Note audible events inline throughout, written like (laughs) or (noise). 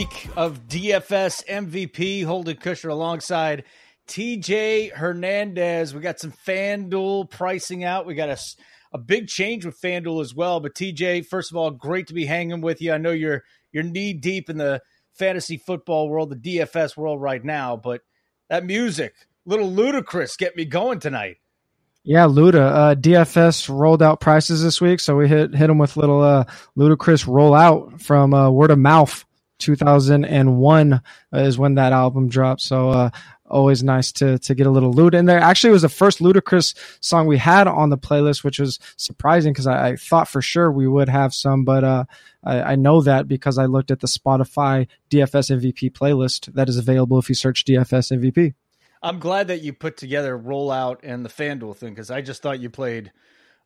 week of DFS MVP. Holden Kushner alongside TJ Hernandez. We got some FanDuel pricing out. We got a, a big change with FanDuel as well. But TJ, first of all, great to be hanging with you. I know you're you're knee deep in the fantasy football world, the DFS world right now, but that music, little Ludacris, get me going tonight. Yeah, Luda. Uh, DFS rolled out prices this week, so we hit hit them with little uh, Ludacris rollout from uh, Word of Mouth. 2001 uh, is when that album dropped. So uh, always nice to to get a little Luda in there. Actually, it was the first Ludacris song we had on the playlist, which was surprising because I, I, thought for sure we would have some, but uh, I, I, know that because I looked at the Spotify DFS MVP playlist that is available if you search DFS MVP. I'm glad that you put together rollout and the FanDuel thing because I just thought you played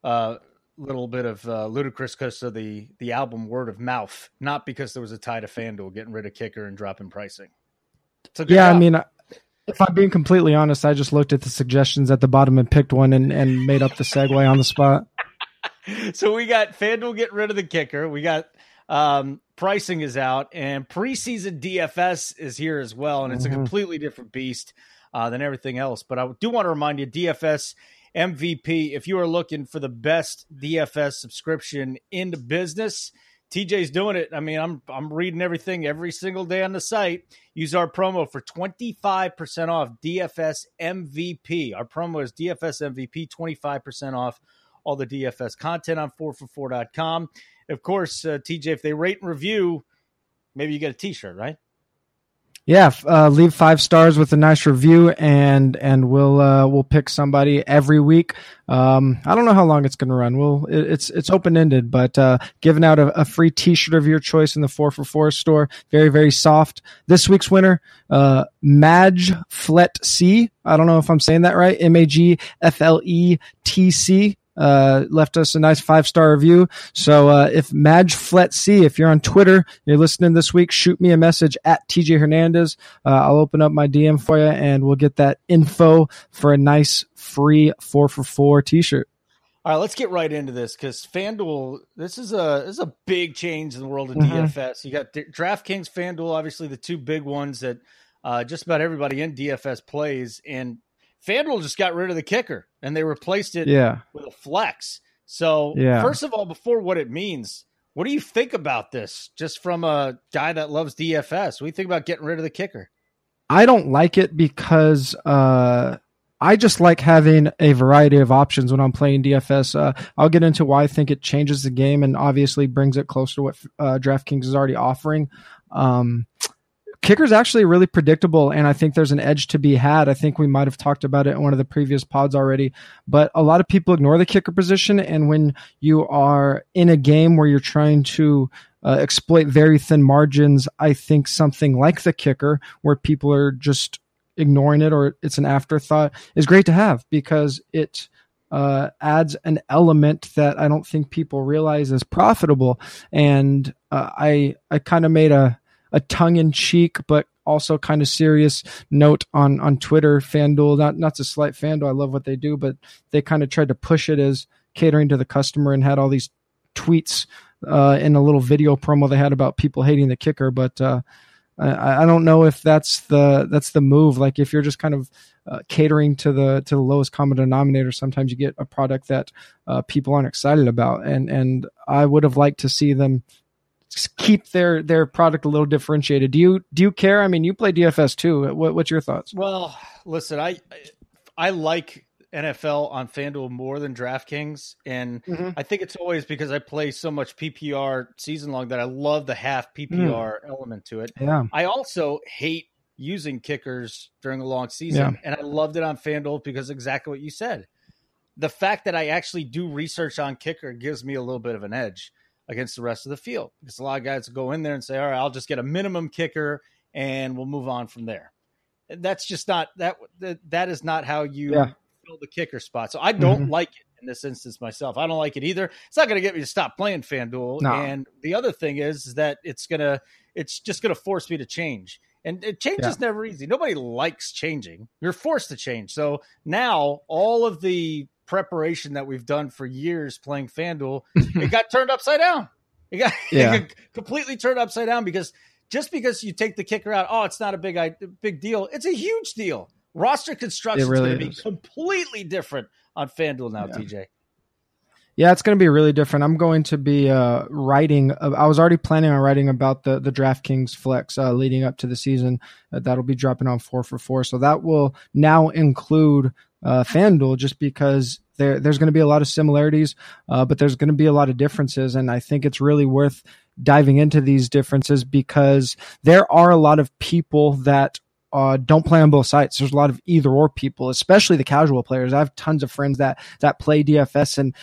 uh, little bit of uh, Ludacris because of the the album Word of Mouth, not because there was a tie to FanDuel getting rid of kicker and dropping pricing. yeah, job. I mean, if I'm being completely honest, I just looked at the suggestions at the bottom and picked one and, and made up the segue on the spot. (laughs) so we got FanDuel getting rid of the kicker. We got um, pricing is out, and preseason DFS is here as well, and it's mm-hmm. a completely different beast uh, than everything else. But I do want to remind you, DFS MVP, if you are looking for the best DFS subscription in the business, TJ's doing it. I mean, I'm I'm reading everything every single day on the site. Use our promo for 25% off DFS MVP. Our promo is DFS MVP, 25% off all the DFS content on 4for4.com. Of course, uh, TJ, if they rate and review, maybe you get a t-shirt, right? Yeah, uh, leave five stars with a nice review, and and we'll uh, we'll pick somebody every week. Um, I don't know how long it's going to run. We'll it, it's it's open ended, but uh, giving out a, a, free T-shirt of your choice in the four for four store. Very very soft. This week's winner, uh, Madge Flet C. I don't know if I'm saying that right. M A G F L E T C uh, left us a nice five star review. So uh, if Madge Flet C, if you're on Twitter, you're listening this week, shoot me a message at TJ Hernandez. Uh, I'll open up my DM for you, and we'll get that info for a nice free four for four T-shirt. All right, let's get right into this because FanDuel, this is a this is a big change in the world of mm-hmm. DFS. You got DraftKings, FanDuel, obviously the two big ones that uh, just about everybody in DFS plays, and FanDuel just got rid of the kicker and they replaced it yeah. with a flex. So, yeah. first of all, before what it means, what do you think about this just from a guy that loves DFS? What do you think about getting rid of the kicker? I don't like it because uh, I just like having a variety of options when I'm playing DFS. Uh, I'll get into why I think it changes the game and obviously brings it closer to what uh, DraftKings is already offering. Um, kicker's actually really predictable and i think there's an edge to be had i think we might have talked about it in one of the previous pods already but a lot of people ignore the kicker position and when you are in a game where you're trying to uh, exploit very thin margins i think something like the kicker where people are just ignoring it or it's an afterthought is great to have because it uh, adds an element that I don't think people realize is profitable. And uh, I I kind of made a a tongue in cheek but also kind of serious note on on Twitter. FanDuel, not not to slight FanDuel, I love what they do, but they kind of tried to push it as catering to the customer and had all these tweets uh, in a little video promo they had about people hating the kicker. But uh, I, I, don't know if that's the that's the move. Like if you're just kind of uh, catering to the to the lowest common denominator, sometimes you get a product that uh, people aren't excited about. And and I would have liked to see them keep their their product a little differentiated. Do you do you care? I mean, you play DFS too. What, what's your thoughts? Well, listen, I I like NFL on FanDuel more than DraftKings, and mm-hmm. I think it's always because I play so much PPR season long that I love the half PPR mm. element to it. Yeah. I also hate using kickers during a long season, yeah. and I loved it on FanDuel because exactly what you said. The fact that I actually do research on kicker gives me a little bit of an edge against the rest of the field because a lot of guys go in there and say, all right, I'll just get a minimum kicker and we'll move on from there. That's just not that that, that is not how you yeah. fill the kicker spot. So I don't mm-hmm. like it in this instance myself. I don't like it either. It's not going to get me to stop playing FanDuel. No. And the other thing is, is that it's gonna it's just going to force me to change. And change yeah. is never easy. Nobody likes changing. You're forced to change. So now all of the preparation that we've done for years playing FanDuel, (laughs) it got turned upside down. It got, (laughs) yeah. it completely turned upside down because just because you take the kicker out, oh, it's not a big big deal. It's a huge deal. Roster construction really is going to be completely different on FanDuel now, yeah. TJ. Yeah, it's going to be really different. I'm going to be uh, writing. Uh, I was already planning on writing about the the DraftKings flex uh, leading up to the season. Uh, that'll be dropping on four for four. So that will now include uh, FanDuel, just because there there's going to be a lot of similarities, uh, but there's going to be a lot of differences, and I think it's really worth diving into these differences because there are a lot of people that uh, don't play on both sites. There's a lot of either or people, especially the casual players. I have tons of friends that that play DFS, and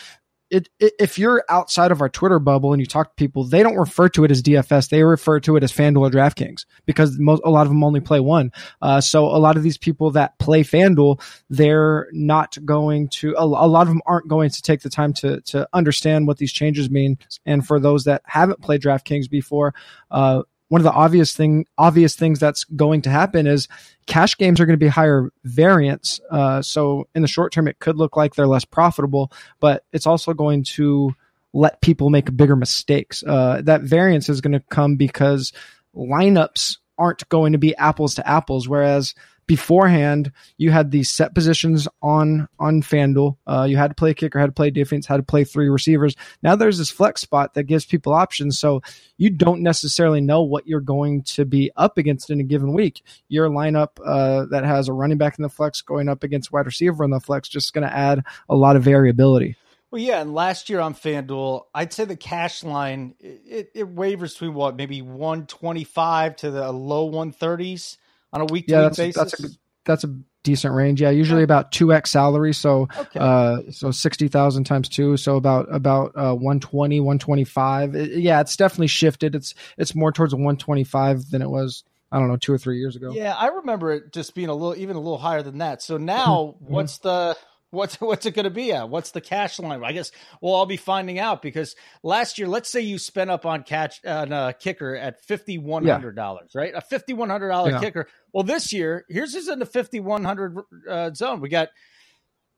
it, it, if you're outside of our Twitter bubble and you talk to people, they don't refer to it as DFS. They refer to it as FanDuel or DraftKings because most, a lot of them only play one. Uh, so a lot of these people that play FanDuel, they're not going to, a, a, lot of them aren't going to take the time to, to understand what these changes mean. And for those that haven't played DraftKings before, uh, one of the obvious thing obvious things that's going to happen is cash games are going to be higher variance. Uh, so in the short term, it could look like they're less profitable, but it's also going to let people make bigger mistakes. Uh, that variance is going to come because lineups aren't going to be apples to apples, whereas beforehand, you had these set positions on on FanDuel. Uh, you had to play kicker, had to play defense, had to play three receivers. Now there's this flex spot that gives people options, so you don't necessarily know what you're going to be up against in a given week. Your lineup uh, that has a running back in the flex going up against wide receiver in the flex just going to add a lot of variability. Well, yeah, and last year on FanDuel, I'd say the cash line it, it wavers between what maybe one twenty five to the low one thirties on a week to week basis? That's a, that's a decent range. Yeah, usually about two x salary. So okay. uh, so sixty thousand times two, so about about uh, 120, 125. It, yeah, it's definitely shifted. It's it's more towards one twenty five than it was. I don't know, two or three years ago. Yeah, I remember it just being a little, even a little higher than that. So now, mm-hmm. what's the What's what's it going to be at? What's the cash line? I guess we'll all be finding out because last year, let's say you spent up on catch on a kicker at fifty one hundred dollars, yeah. right? A fifty one hundred dollar yeah. kicker. Well, this year, here's who's in the fifty one hundred uh, zone. We got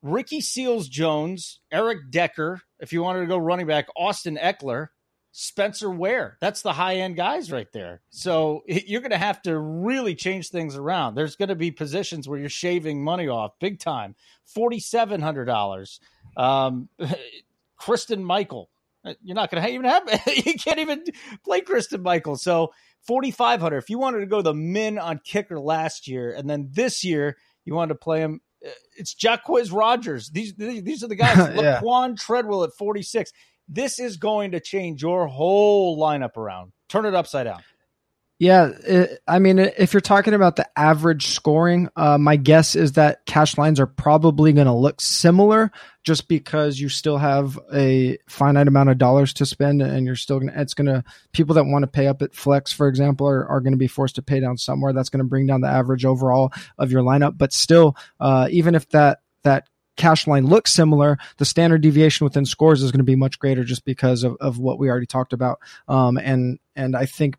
Ricky Seals Jones, Eric Decker. If you wanted to go running back, Austin Ekeler, Spencer Ware. That's the high end guys right there. So (laughs) you're going to have to really change things around. There's going to be positions where you're shaving money off big time. Forty seven hundred dollars. Um, (laughs) Christine Michael. You're not going to even have. (laughs) you can't even play Christine Michael. So forty five hundred. If you wanted to go the min on kicker last year, and then this year you wanted to play him uh, it's Jacquizz Rogers. These these are the guys. yeah. Laquan Treadwell at 46. This is going to change your whole lineup around. Turn it upside down. Yeah, it, I mean, if you're talking about the average scoring, uh, my guess is that cash lines are probably going to look similar, just because you still have a finite amount of dollars to spend, and you're still going. to It's going to people that want to pay up at flex, for example, are, are going to be forced to pay down somewhere. That's going to bring down the average overall of your lineup. But still, uh, even if that that cash line looks similar, the standard deviation within scores is going to be much greater just because of, of what we already talked about. Um, and and I think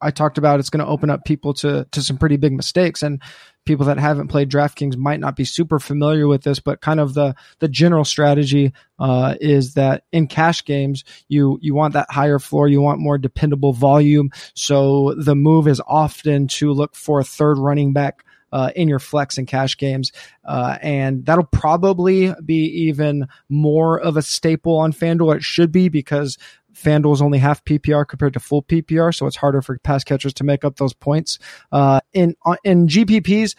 I talked about it's going to open up people to to some pretty big mistakes and people that haven't played DraftKings might not be super familiar with this, but kind of the the general strategy uh, is that in cash games you you want that higher floor, you want more dependable volume. So the move is often to look for a third running back uh, in your flex and cash games. Uh, and that'll probably be even more of a staple on FanDuel. It should be because FanDuel is only half PPR compared to full PPR, so it's harder for pass catchers to make up those points. Uh, in in GPPs,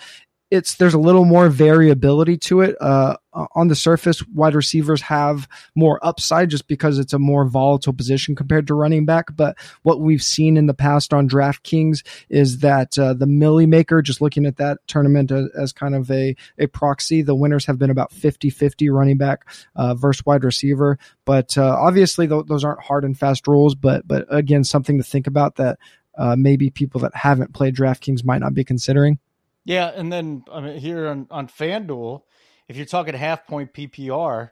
it's there's a little more variability to it. Uh, on the surface, wide receivers have more upside just because it's a more volatile position compared to running back. But what we've seen in the past on DraftKings is that uh, the Milly Maker, just looking at that tournament as, as, kind of a, a proxy, the winners have been about 50 50 running back uh, versus wide receiver. But uh, obviously, th- those aren't hard and fast rules. But, but again, something to think about that uh, maybe people that haven't played DraftKings might not be considering. Yeah, and then I mean here on on FanDuel, if you're talking half point PPR,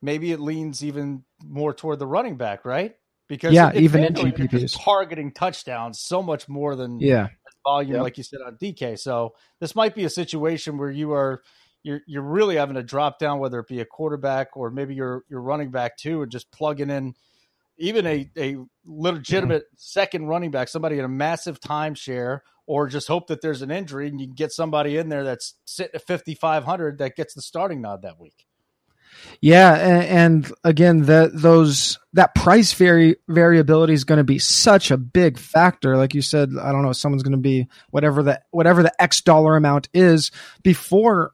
maybe it leans even more toward the running back, right? Because yeah, even in GPPs, targeting touchdowns so much more than yeah volume, yep. like you said on DK. So this might be a situation where you are you're you're really having to drop down, whether it be a quarterback or maybe you're you're running back too, and just plugging in even a, a legitimate mm-hmm. second running back, somebody in a massive timeshare, or just hope that there's an injury and you can get somebody in there that's sitting at 5,500 that gets the starting nod that week. Yeah, and, and again, that those that price vari- variability is going to be such a big factor. Like you said, I don't know, someone's going to be whatever the whatever the X dollar amount is before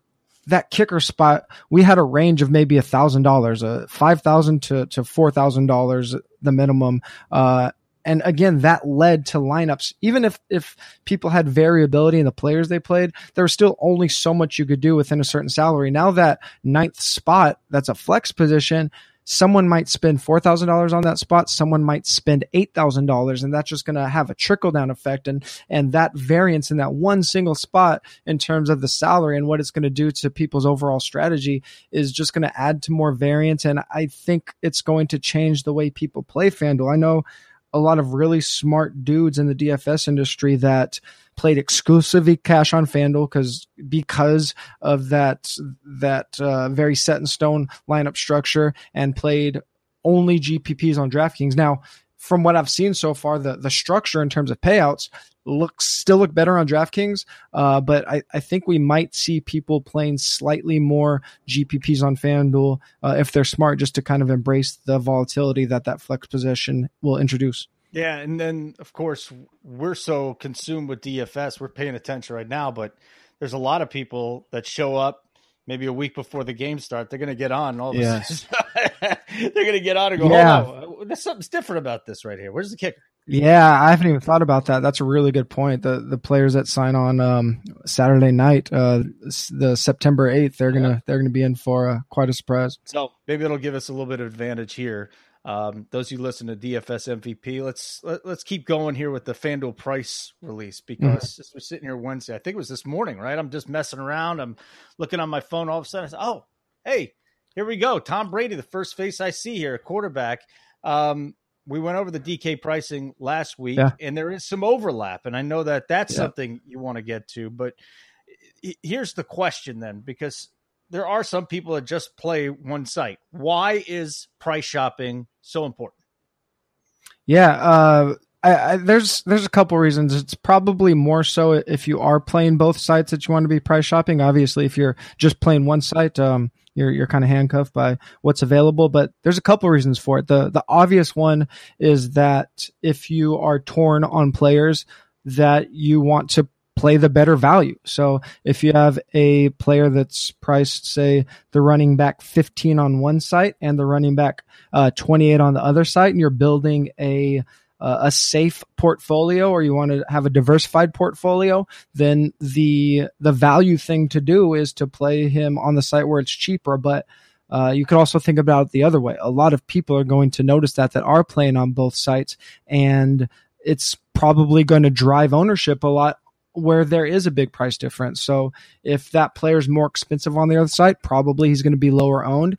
that kicker spot. We had a range of maybe a thousand dollars, a five thousand to to four thousand dollars, the minimum. Uh, and again, that led to lineups. Even if, if people had variability in the players they played, there was still only so much you could do within a certain salary. Now that ninth spot, that's a flex position, someone might spend $4,000 on that spot. Someone might spend $8,000 and that's just going to have a trickle down effect. And, and that variance in that one single spot in terms of the salary and what it's going to do to people's overall strategy is just going to add to more variance. And I think it's going to change the way people play FanDuel. I know a lot of really smart dudes in the DFS industry that played exclusively cash on FanDuel because because of that that uh, very set in stone lineup structure and played only GPPs on DraftKings. Now, from what I've seen so far, the the structure in terms of payouts looks still look better on DraftKings, uh, but I, I think we might see people playing slightly more GPPs on FanDuel uh, if they're smart, just to kind of embrace the volatility that that flex position will introduce. Yeah, and then of course we're so consumed with DFS, we're paying attention right now, but there's a lot of people that show up maybe a week before the game start. They're going to get on all this. (laughs) they're going to get on and go, yeah. "Oh, there's something's different about this right here. Where's the kicker?" Yeah, I haven't even thought about that. That's a really good point. The the players that sign on um, Saturday night, uh, the September eighth, they're gonna they're gonna be in for uh, quite a surprise. So maybe it'll give us a little bit of advantage here. Um, those who listen to DFS MVP, let's let, us let us keep going here with the FanDuel price release because mm-hmm. we're sitting here Wednesday. I think it was this morning, right? I'm just messing around. I'm looking on my phone. All of a sudden, I said, "Oh, hey, here we go. Tom Brady, the first face I see here, a quarterback." Um, we went over the DK pricing last week, yeah. and there is some overlap, and I know that that's yeah. something you want to get to. But here's the question then, because there are some people that just play one site. Why is price shopping so important? Yeah, uh, I, I, there's there's a couple reasons. It's probably more so if you are playing both sites that you want to be price shopping. Obviously, if you're just playing one site, um, you're you're kind of handcuffed by what's available. But there's a couple reasons for it. The the obvious one is that if you are torn on players that you want to play the better value. So if you have a player that's priced, say, the running back 15 on one site and the running back uh, 28 on the other site, and you're building a uh, a safe portfolio or you want to have a diversified portfolio, then the the value thing to do is to play him on the site where it's cheaper. But uh, you could also think about it the other way. A lot of people are going to notice that that are playing on both sites, and it's probably going to drive ownership a lot where there is a big price difference. So if that player is more expensive on the other side, probably he's going to be lower owned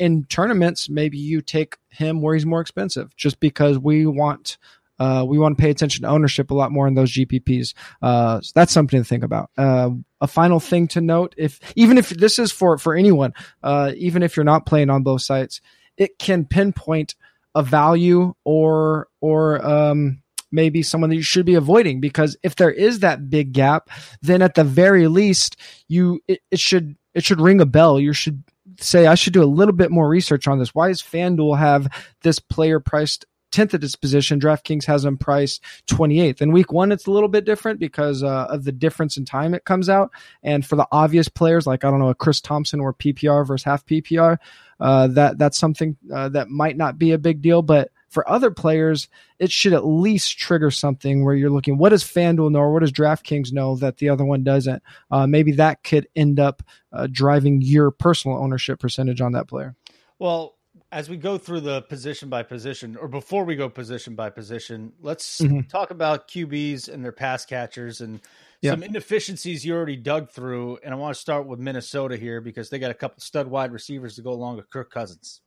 in tournaments, maybe you take him where he's more expensive, just because we want uh, we want to pay attention to ownership a lot more in those GPPs. Uh, so that's something to think about. Uh, a final thing to note: if even if this is for for anyone, uh, even if you're not playing on both sites, it can pinpoint a value or or um, maybe someone that you should be avoiding because if there is that big gap, then at the very least you it, it should it should ring a bell. You should say I should do a little bit more research on this. Why does FanDuel have this player priced 10th at this position? DraftKings has him priced 28th. In week one, it's a little bit different because uh, of the difference in time it comes out. And for the obvious players, like, I don't know, a Chris Thompson or PPR versus half PPR, uh, that that's something uh, that might not be a big deal. But for other players, it should at least trigger something where you're looking, what does FanDuel know or what does DraftKings know that the other one doesn't? Uh, maybe that could end up uh, driving your personal ownership percentage on that player. Well, as we go through the position by position, or before we go position by position, let's mm-hmm. talk about QBs and their pass catchers and yep. some inefficiencies you already dug through. And I want to start with Minnesota here because they got a couple stud wide receivers to go along with Kirk Cousins.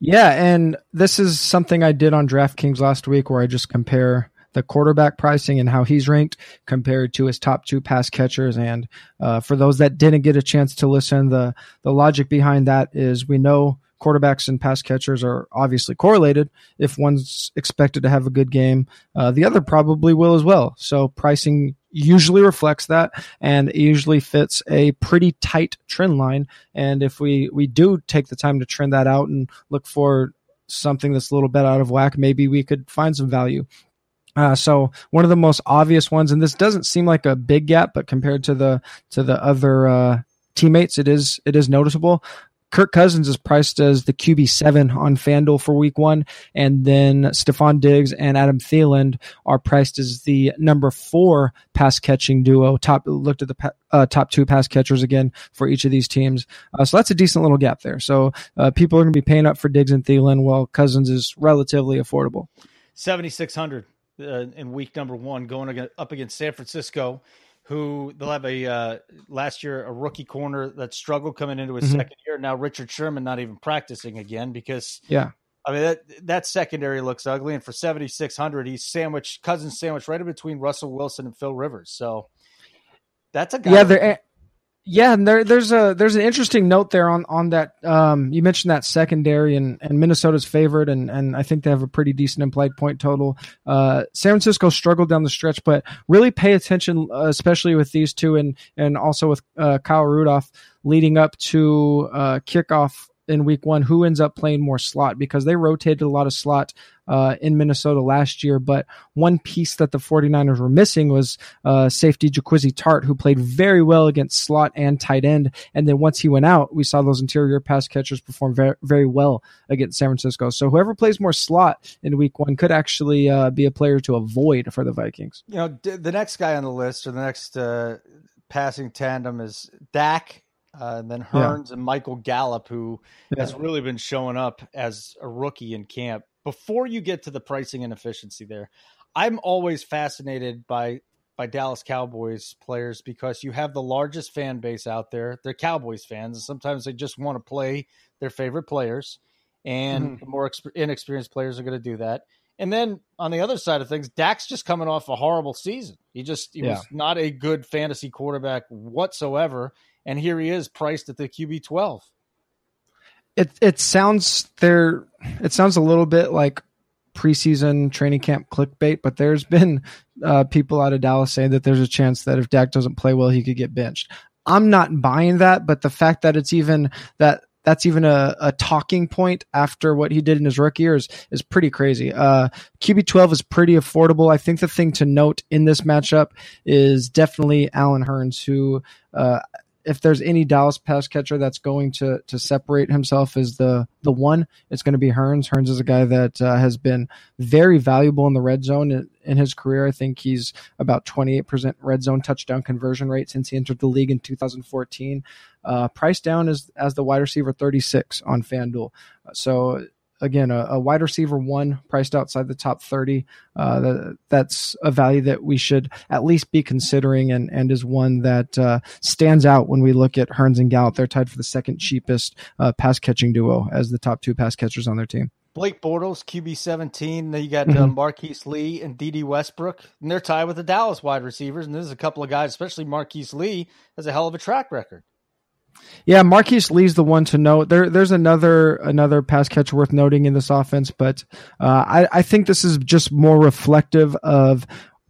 Yeah, and this is something I did on DraftKings last week where I just compare the quarterback pricing and how he's ranked compared to his top two pass catchers. And uh, for those that didn't get a chance to listen, the the logic behind that is we know quarterbacks and pass catchers are obviously correlated. If one's expected to have a good game, uh, the other probably will as well. So pricing usually reflects that and usually fits a pretty tight trend line. And if we, we do take the time to trend that out and look for something that's a little bit out of whack, maybe we could find some value. Uh, so one of the most obvious ones, and this doesn't seem like a big gap, but compared to the to the other uh, teammates, it is it is noticeable. Kirk Cousins is priced as the QB seven on FanDuel for Week One, and then Stefon Diggs and Adam Thielen are priced as the number four pass catching duo. Top looked at the uh, top two pass catchers again for each of these teams, uh, so that's a decent little gap there. So uh, people are going to be paying up for Diggs and Thielen, while Cousins is relatively affordable. Seventy six hundred uh, in week number one, going up against San Francisco, who they'll have a uh, last year a rookie corner that struggled coming into his mm-hmm. second year. Now Richard Sherman not even practicing again because yeah. I mean that that secondary looks ugly, and for seventy six hundred, he's sandwiched Cousins sandwiched right in between Russell Wilson and Phil Rivers. So that's a guy. Yeah, they're yeah, and there, there's a there's an interesting note there on on that. Um, you mentioned that secondary and, and Minnesota's favored, and and I think they have a pretty decent implied point total. Uh, San Francisco struggled down the stretch, but really pay attention, uh, especially with these two, and and also with uh, Kyle Rudolph leading up to uh, kickoff in week one who ends up playing more slot because they rotated a lot of slot uh, in Minnesota last year. But one piece that the 49ers were missing was uh, safety Jaquiski Tartt, who played very well against slot and tight end. And then once he went out, we saw those interior pass catchers perform very, very well against San Francisco. So whoever plays more slot in week one could actually uh, be a player to avoid for the Vikings. You know, the next guy on the list or the next uh, passing tandem is Dak uh, and then Hurns yeah. and Michael Gallup, who yeah. has really been showing up as a rookie in camp. Before you get to the pricing and efficiency there, I'm always fascinated by by Dallas Cowboys players because you have the largest fan base out there. They're Cowboys fans, and sometimes they just want to play their favorite players, and mm-hmm. the more exp- inexperienced players are going to do that. And then on the other side of things, Dak's just coming off a horrible season. He just he yeah. was not a good fantasy quarterback whatsoever and here he is priced at the QB twelve. It it sounds there. It sounds a little bit like preseason training camp clickbait, but there's been uh, people out of Dallas saying that there's a chance that if Dak doesn't play well, he could get benched. I'm not buying that, but the fact that it's even that that's even a, a talking point after what he did in his rookie year is, is pretty crazy. Uh, QB 12 is pretty affordable. I think the thing to note in this matchup is definitely Allen Hurns, who, uh, if there's any Dallas pass catcher that's going to to separate himself as the the one, it's going to be Hurns. Hurns is a guy that uh, has been very valuable in the red zone in, in his career. I think he's about 28% red zone touchdown conversion rate since he entered the league in 2014. Uh, price down is as the wide receiver 36 on FanDuel. So again a, a, wide receiver one priced outside the top 30 uh, that, that's a value that we should at least be considering and, and is one that uh, stands out when we look at Hurns and Gallup. They're tied for the second cheapest uh, pass catching duo as the top two pass catchers on their team. Blake Bortles, QB 17. Then you got uh, mm-hmm. Marquise Lee and Dede Westbrook. And they're tied with the Dallas wide receivers. And there's a couple of guys, especially Marquise Lee, has a hell of a track record. Yeah, Marquise Lee's the one to note. There, there's another another pass catch worth noting in this offense, but uh, I, I think this is just more reflective of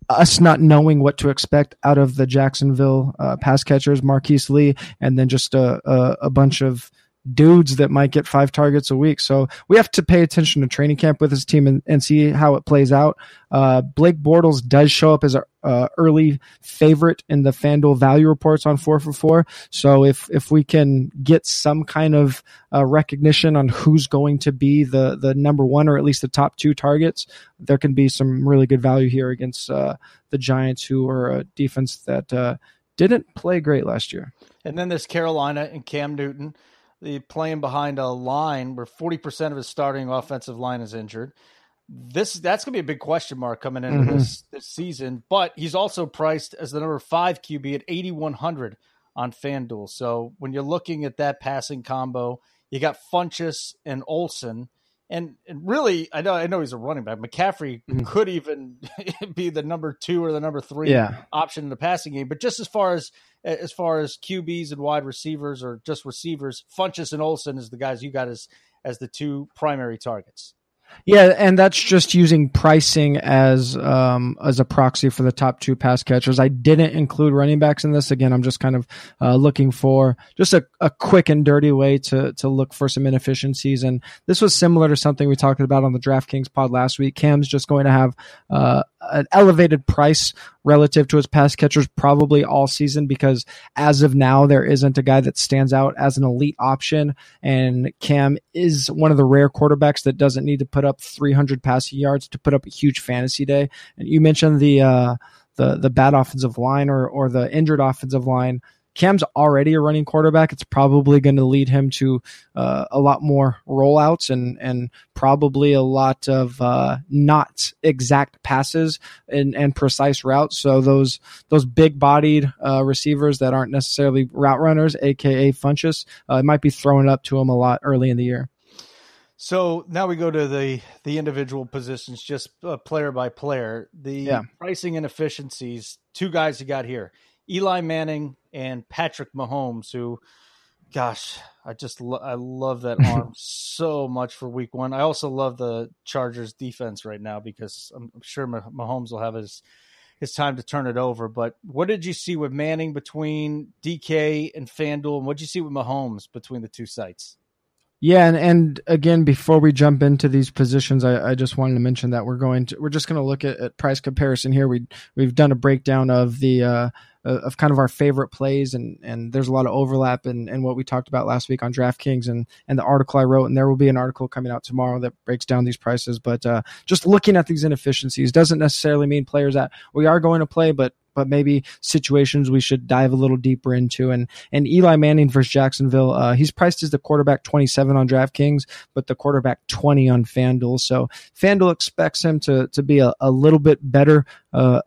us not knowing what to expect out of the Jacksonville uh, pass catchers, Marquise Lee, and then just a, a, a bunch of dudes that might get five targets a week. So we have to pay attention to training camp with his team and, and see how it plays out. Uh, Blake Bortles does show up as an uh, early favorite in the FanDuel value reports on four for four. So if if we can get some kind of uh, recognition on who's going to be the the number one or at least the top two targets, there can be some really good value here against uh, the Giants, who are a defense that uh, didn't play great last year. And then this Carolina and Cam Newton the playing behind a line where 40% of his starting offensive line is injured. This that's going to be a big question mark coming into mm-hmm. this, this season, but he's also priced as the number 5 QB at 8100 on FanDuel. So when you're looking at that passing combo, you got Funchess and Olsen. and, and really, I know I know he's a running back. McCaffrey mm-hmm. could even (laughs) be the number two or the number three yeah. option in the passing game. But just as far as as far as QBs and wide receivers or just receivers, Funchess and Olsen is the guys you got as as the two primary targets. Yeah, and that's just using pricing as um, as a proxy for the top two pass catchers. I didn't include running backs in this. Again, I'm just kind of uh, looking for just a, a quick and dirty way to to look for some inefficiencies. And this was similar to something we talked about on the DraftKings pod last week. Cam's just going to have uh, an elevated price relative to his pass catchers probably all season because as of now there isn't a guy that stands out as an elite option. And Cam is one of the rare quarterbacks that doesn't need to put up 300 passing yards to put up a huge fantasy day. And you mentioned the uh the the bad offensive line or or the injured offensive line Cam's already a running quarterback. It's probably going to lead him to uh, a lot more rollouts and and probably a lot of uh, not exact passes and, and precise routes. So those those big bodied uh, receivers that aren't necessarily route runners, aka Funchess, uh, might be throwing up to him a lot early in the year. So now we go to the the individual positions, just uh, player by player. The yeah. pricing inefficiencies. Two guys you got here. Eli Manning and Patrick Mahomes, who, gosh, I just lo- I love that (laughs) arm so much for Week One. I also love the Chargers defense right now because I'm, sure Mahomes will have his his time to turn it over. But what did you see with Manning between DK and FanDuel, and what did you see with Mahomes between the two sites? Yeah, and, and again, before we jump into these positions, I, I just wanted to mention that we're going to we're just going to look at, at price comparison here. We we've done a breakdown of the uh, of kind of our favorite plays, and and there's a lot of overlap in, in what we talked about last week on DraftKings and and the article I wrote, and there will be an article coming out tomorrow that breaks down these prices. But uh, just looking at these inefficiencies doesn't necessarily mean players that we are going to play, but but maybe situations we should dive a little deeper into. And and Eli Manning versus Jacksonville, uh, he's priced as the quarterback 27 on DraftKings, but the quarterback 20 on FanDuel. So FanDuel expects him to to be a, a little bit better. Uh,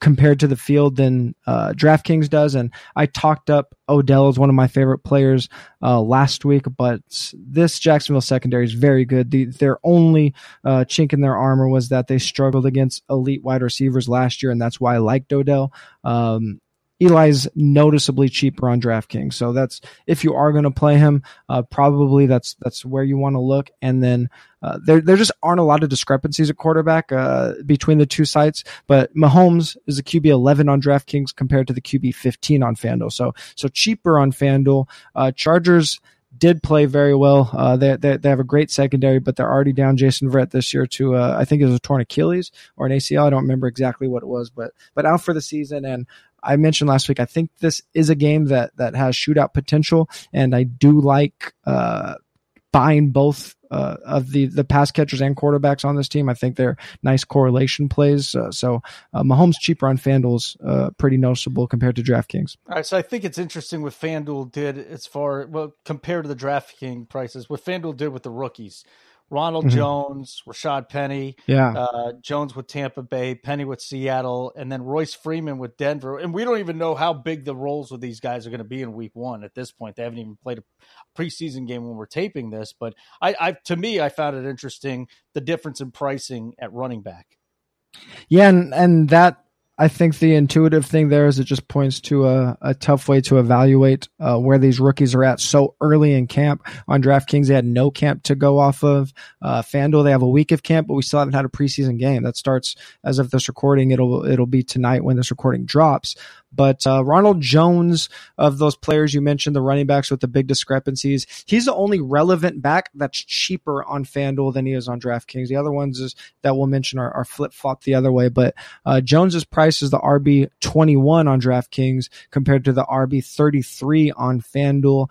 compared to the field than uh, DraftKings does. And I talked up Odell as one of my favorite players uh, last week, but this Jacksonville secondary is very good. The, their only uh, chink in their armor was that they struggled against elite wide receivers last year, and that's why I liked Odell. Um, Eli's noticeably cheaper on DraftKings, so that's if you are going to play him, uh, probably that's that's where you want to look. And then uh, there there just aren't a lot of discrepancies at quarterback uh, between the two sites. But Mahomes is a QB 11 on DraftKings compared to the QB 15 on FanDuel, so so cheaper on FanDuel. Uh, Chargers did play very well. Uh, they, they, they have a great secondary, but they're already down Jason Verrett this year to uh, I think it was a torn Achilles or an ACL. I don't remember exactly what it was, but but out for the season. And I mentioned last week, I think this is a game that that has shootout potential, and I do like uh, buying both uh, of the the pass catchers and quarterbacks on this team. I think they're nice correlation plays. Uh, so uh, Mahomes cheaper on FanDuel's uh, pretty noticeable compared to DraftKings. All right, so I think it's interesting what FanDuel did as far well compared to the DraftKings prices. What FanDuel did with the rookies. Ronald mm-hmm. Jones, Rashad Penny, yeah, uh, Jones with Tampa Bay, Penny with Seattle, and then Royce Freeman with Denver. And we don't even know how big the roles of these guys are going to be in Week One at this point. They haven't even played a preseason game when we're taping this. But I, I to me, I found it interesting the difference in pricing at running back. Yeah, and and that I think the intuitive thing there is it just points to a, a tough way to evaluate uh, where these rookies are at so early in camp. On DraftKings, they had no camp to go off of. Uh, FanDuel, they have a week of camp, but we still haven't had a preseason game. That starts as of this recording. It'll it'll be tonight when this recording drops. But uh, Ronald Jones, of those players you mentioned, the running backs with the big discrepancies, he's the only relevant back that's cheaper on FanDuel than he is on DraftKings. The other ones is, that we'll mention are, are flip flop the other way. But uh, Jones's price is the RB 21 on DraftKings compared to the RB 33 on FanDuel.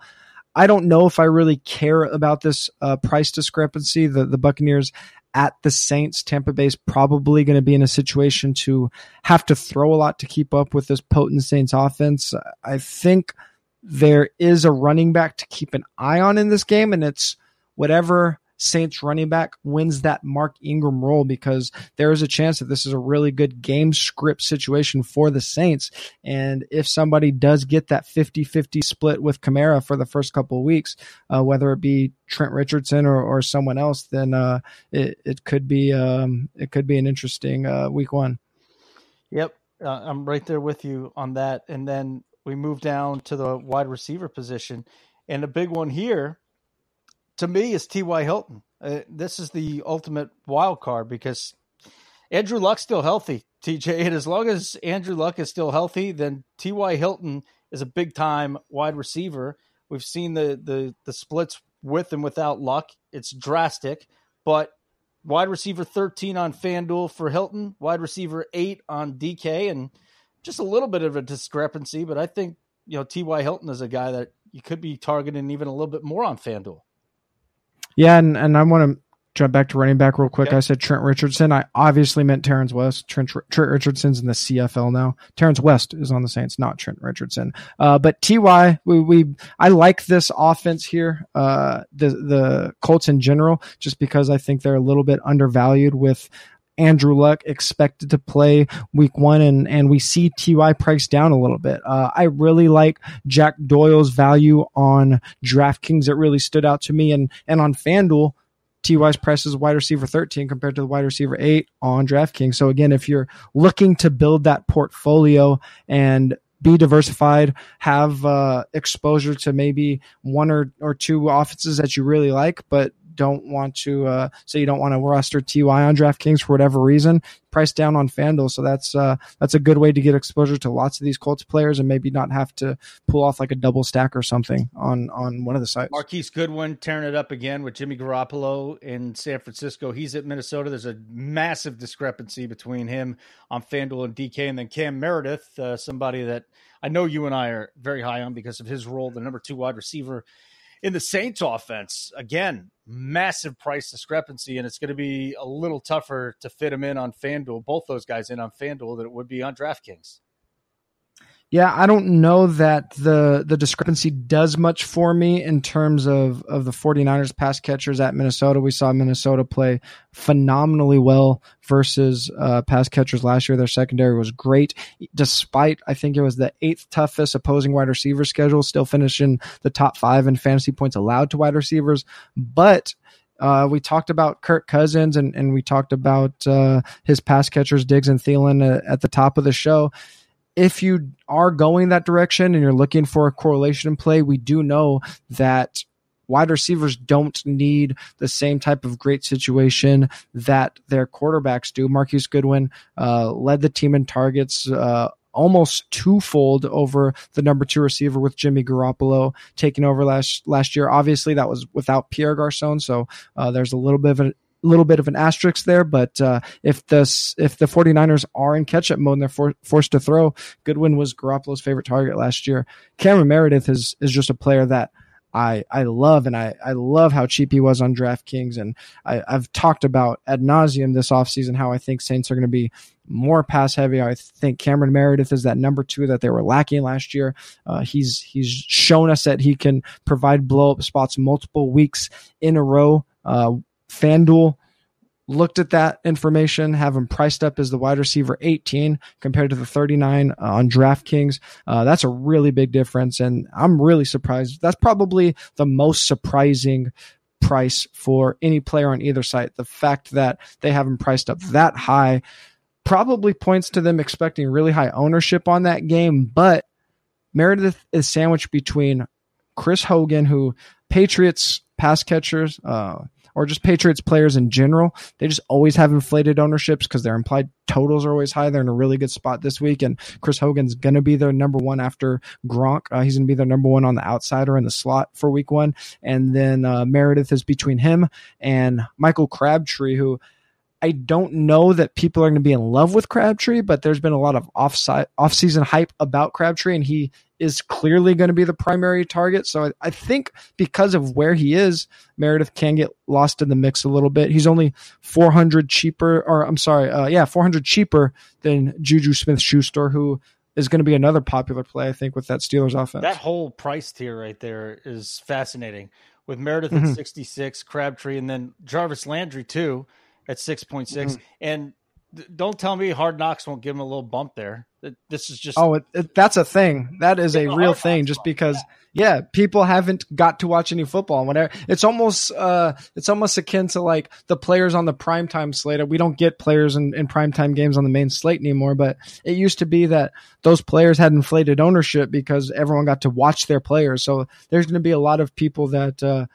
I don't know if I really care about this uh, price discrepancy. The the Buccaneers at the Saints. Tampa Bay's probably going to be in a situation to have to throw a lot to keep up with this potent Saints offense. I think there is a running back to keep an eye on in this game, and it's whatever Saints running back wins that Mark Ingram role because there is a chance that this is a really good game script situation for the Saints. And if somebody does get that 50 50 split with Kamara for the first couple of weeks, uh, whether it be Trent Richardson or, or someone else, then uh, it, it could be um, it could be an interesting uh, week one. Yep, uh, I'm right there with you on that. And then we move down to the wide receiver position, and a big one here to me is T.Y. Hilton. Uh, this is the ultimate wild card because Andrew Luck's still healthy, TJ. And as long as Andrew Luck is still healthy, then T.Y. Hilton is a big time wide receiver. We've seen the, the, the splits with and without Luck. It's drastic, but wide receiver 13 on FanDuel for Hilton, wide receiver 8 on DK, and just a little bit of a discrepancy, but I think, you know, T.Y. Hilton is a guy that you could be targeting even a little bit more on FanDuel. Yeah, and, and I want to jump back to running back real quick. I said Trent Richardson. I obviously meant Terrence West. Trent, Trent Richardson's in the CFL now. Terrence West is on the Saints, not Trent Richardson. Uh, but Ty, we, we I like this offense here. Uh, the the Colts in general, just because I think they're a little bit undervalued with. Andrew Luck expected to play week one, and, and we see TY Price down a little bit. Uh, I really like Jack Doyle's value on DraftKings. It really stood out to me, and and on FanDuel, Ty's price is wide receiver 13 compared to the wide receiver 8 on DraftKings. So again, if you're looking to build that portfolio and be diversified, have uh, exposure to maybe one or, or two offenses that you really like, but don't want to uh, say you don't want to roster Ty on DraftKings for whatever reason, price down on FanDuel. So that's uh, that's a good way to get exposure to lots of these Colts players and maybe not have to pull off like a double stack or something on on one of the sites. Marquise Goodwin tearing it up again with Jimmy Garoppolo in San Francisco. He's at Minnesota. There's a massive discrepancy between him on FanDuel and DK, and then Cam Meredith, uh, somebody that I know you and I are very high on because of his role, the number two wide receiver in the Saints offense, again, massive price discrepancy, and it's going to be a little tougher to fit him in on FanDuel, both those guys in on FanDuel, than it would be on DraftKings. Yeah, I don't know that the the discrepancy does much for me in terms of of the 49ers pass catchers at Minnesota. We saw Minnesota play phenomenally well versus uh, pass catchers last year. Their secondary was great, despite I think it was the eighth toughest opposing wide receiver schedule, still finishing the top five in fantasy points allowed to wide receivers. But uh, we talked about Kirk Cousins and, and we talked about uh, his pass catchers, Diggs and Thielen, uh, at the top of the show if you are going that direction and you're looking for a correlation in play, we do know that wide receivers don't need the same type of great situation that their quarterbacks do. Marquise Goodwin uh, led the team in targets. Uh, almost twofold over the number two receiver with Jimmy Garoppolo taking over last last year. Obviously, that was without Pierre Garcon, so uh, there's a little bit of little bit of an asterisk there, but uh, if the if the 49ers are in catch up mode and they're for, forced to throw, Goodwin was Garoppolo's favorite target last year. Cameron Meredith is is just a player that I I love and I, I love how cheap he was on DraftKings and I, I've talked about ad nauseum this offseason how I think Saints are going to be more pass heavy. I think Cameron Meredith is that number two that they were lacking last year. Uh, he's he's shown us that he can provide blow up spots multiple weeks in a row. Uh, FanDuel looked at that information, have him priced up as the wide receiver 18 compared to the 39 uh, on DraftKings. Uh, that's a really big difference, and I'm really surprised. That's probably the most surprising price for any player on either side. The fact that they have him priced up that high probably points to them expecting really high ownership on that game, but Meredith is sandwiched between Chris Hogan, who Patriots pass catchers, uh, or just Patriots players in general, they just always have inflated ownerships because their implied totals are always high. They're in a really good spot this week, and Chris Hogan's going to be their number one after Gronk. Uh, he's going to be their number one on the outsider in the slot for week one. And then uh, Meredith is between him and Michael Crabtree, who I don't know that people are going to be in love with Crabtree, but there's been a lot of off off season hype about Crabtree, and he is clearly going to be the primary target. So I, I, think because of where he is, Meredith can get lost in the mix a little bit. He's only 400 cheaper, or I'm sorry, uh, yeah, 400 cheaper than Juju Smith Schuster, who is going to be another popular play, I think, with that Steelers offense. That whole price tier right there is fascinating with Meredith mm-hmm. at 66, Crabtree, and then Jarvis Landry, too at 6.6. Mm-hmm. And don't tell me Hard Knocks won't give him a little bump there. This is just oh, it, it, that's a thing. That is a real thing. Just because, yeah. yeah. people haven't got to watch any football and whatever. It's almost uh, it's almost akin to like the players on the primetime slate. We don't get players in, in primetime games on the main slate anymore. But it used to be that those players had inflated ownership because everyone got to watch their players. So there's going to be a lot of people that. Uh,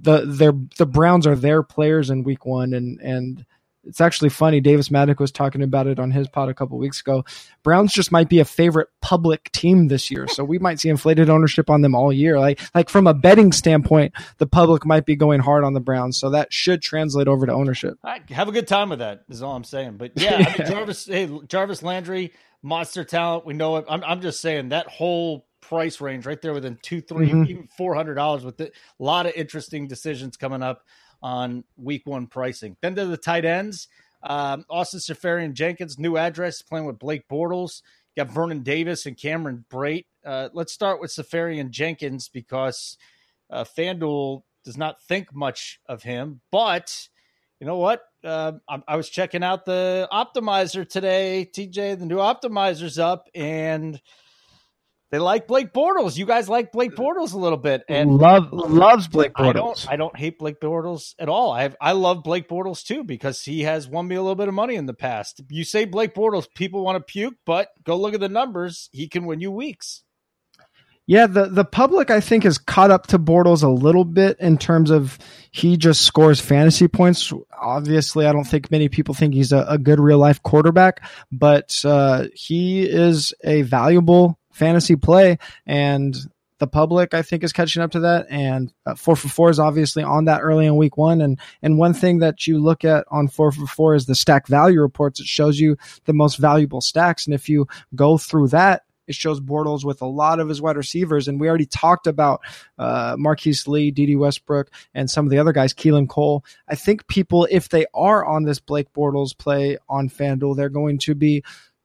the their the Browns are their players in week one and and it's actually funny. Davis Mattek was talking about it on his pod a couple weeks ago. Browns just might be a favorite public team this year, so we might see inflated ownership on them all year. Like like from a betting standpoint, the public might be going hard on the Browns, so that should translate over to ownership. Right, have a good time with that. Is all I'm saying. But (laughs) yeah, I mean, Jarvis, hey, Jarvis Landry, monster talent. We know it. I'm, I'm just saying that whole price range right there within two, three, mm-hmm. even four hundred dollars with it. A lot of interesting decisions coming up on week one pricing. Then to the tight ends. Um, Austin Seferian Jenkins, new address, playing with Blake Bortles. You got Vernon Davis and Cameron Brate. Uh, let's start with Seferian Jenkins because uh, FanDuel does not think much of him. But you know what? Uh, I, I was checking out the optimizer today, TJ. The new optimizer's up, and they like Blake Bortles. You guys like Blake Bortles a little bit, and love loves Blake Bortles. I don't, I don't hate Blake Bortles at all. I have, I love Blake Bortles too because he has won me a little bit of money in the past. You say Blake Bortles, people want to puke, but go look at the numbers. He can win you weeks. Yeah, the the public I think has caught up to Bortles a little bit in terms of he just scores fantasy points. Obviously, I don't think many people think he's a, a good real life quarterback, but uh, he is a valuable fantasy play and the public I think is catching up to that. And uh, 4 for 4 is obviously on that early in week 1 and and one thing that you look at on 4 for 4 is the stack value reports. It shows you the most valuable stacks. And if you go through that it shows Bortles with a lot of his wide receivers, and we already talked about uh, Marquise Lee, Dede Westbrook, and some of the other guys, Keelan Cole. I think people, if they are on this Blake Bortles play on FanDuel, they're going to be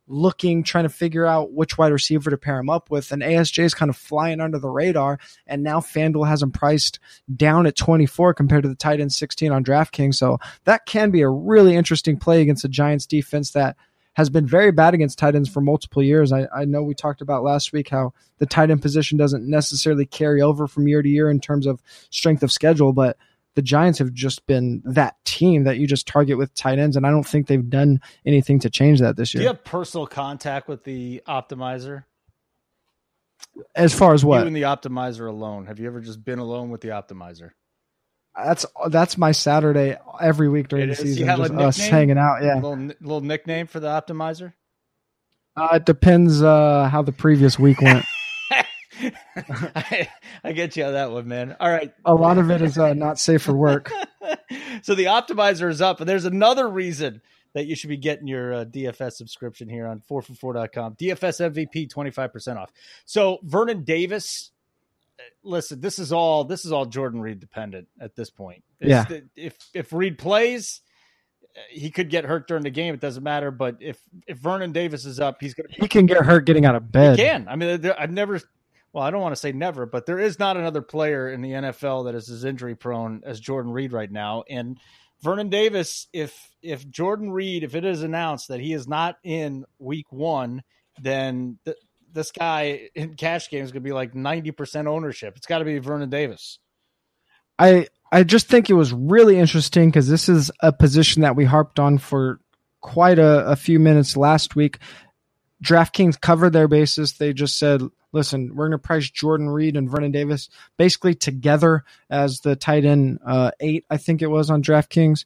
looking, trying to figure out which wide receiver to pair him up with. And ASJ is kind of flying under the radar. And now FanDuel has him priced down at 24 compared to the tight end 16 on DraftKings. So that can be a really interesting play against the Giants defense that has been very bad against tight ends for multiple years. I, I know we talked about last week how the tight end position doesn't necessarily carry over from year to year in terms of strength of schedule, but the Giants have just been that team that you just target with tight ends, and I don't think they've done anything to change that this year. Do you have personal contact with the optimizer? As far as what? You and the optimizer alone. Have you ever just been alone with the optimizer? That's that's my Saturday every week during the season. Just us hanging out. Yeah, little, little nickname for the optimizer. Uh, it depends uh, how the previous week went. (laughs) I, I, get you on that one, man. All right. A lot of it is uh, not safe for work. (laughs) so the optimizer is up, and there's another reason that you should be getting your uh, DFS subscription here on 4for4.com. DFS MVP 25% off. So Vernon Davis, uh, listen, this is all this is all Jordan Reed dependent at this point. It's yeah. The, if if Reed plays, uh, he could get hurt during the game. It doesn't matter. But if if Vernon Davis is up, he's gonna. He can get hurt getting out of bed. He can. I mean, I've never well, I don't want to say never, but there is not another player in the NFL that is as injury prone as Jordan Reed right now. And Vernon Davis, if if Jordan Reed, if it is announced that he is not in Week One, then th- this guy in cash game is going to be like ninety percent ownership. It's got to be Vernon Davis. I I just think it was really interesting because this is a position that we harped on for quite a, a few minutes last week. DraftKings covered their bases. They just said, listen, we're going to price Jordan Reed and Vernon Davis basically together as the tight end uh, eight, I think it was on DraftKings.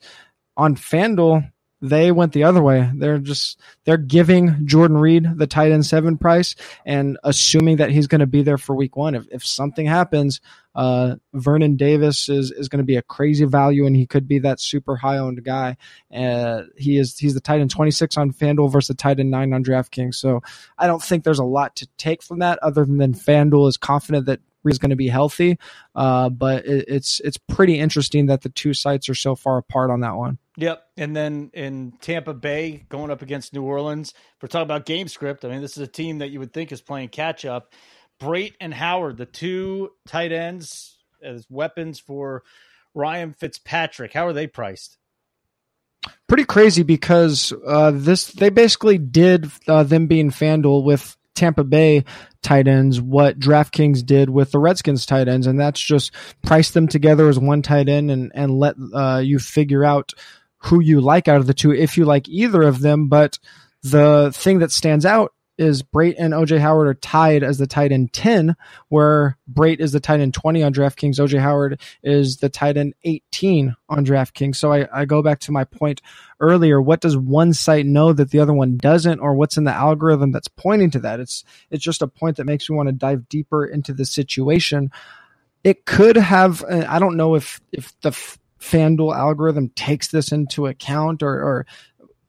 On FanDuel, they went the other way. They're just they're giving Jordan Reed the tight end seven price and assuming that he's going to be there for week one. If if something happens, uh, Vernon Davis is is going to be a crazy value and he could be that super high owned guy. Uh, he is he's the tight end twenty six on FanDuel versus the tight end nine on DraftKings. So I don't think there's a lot to take from that other than FanDuel is confident that is going to be healthy. Uh, but it, it's it's pretty interesting that the two sites are so far apart on that one. Yep. And then in Tampa Bay, going up against New Orleans, we're talking about game script. I mean, this is a team that you would think is playing catch up. Brate and Howard, the two tight ends as weapons for Ryan Fitzpatrick. How are they priced? Pretty crazy because uh, this they basically did uh, them being FanDuel with Tampa Bay tight ends what DraftKings did with the Redskins tight ends, and that's just price them together as one tight end and and let uh, you figure out who you like out of the two if you like either of them. But the thing that stands out is Brate and OJ Howard are tied as the tight end 10, where Brate is the tight end 20 on DraftKings. OJ Howard is the tight end 18 on DraftKings. So I, I go back to my point earlier. What does one site know that the other one doesn't, or what's in the algorithm that's pointing to that? It's it's just a point that makes me want to dive deeper into the situation. It could have. Uh, I don't know if if the FanDuel algorithm takes this into account or, or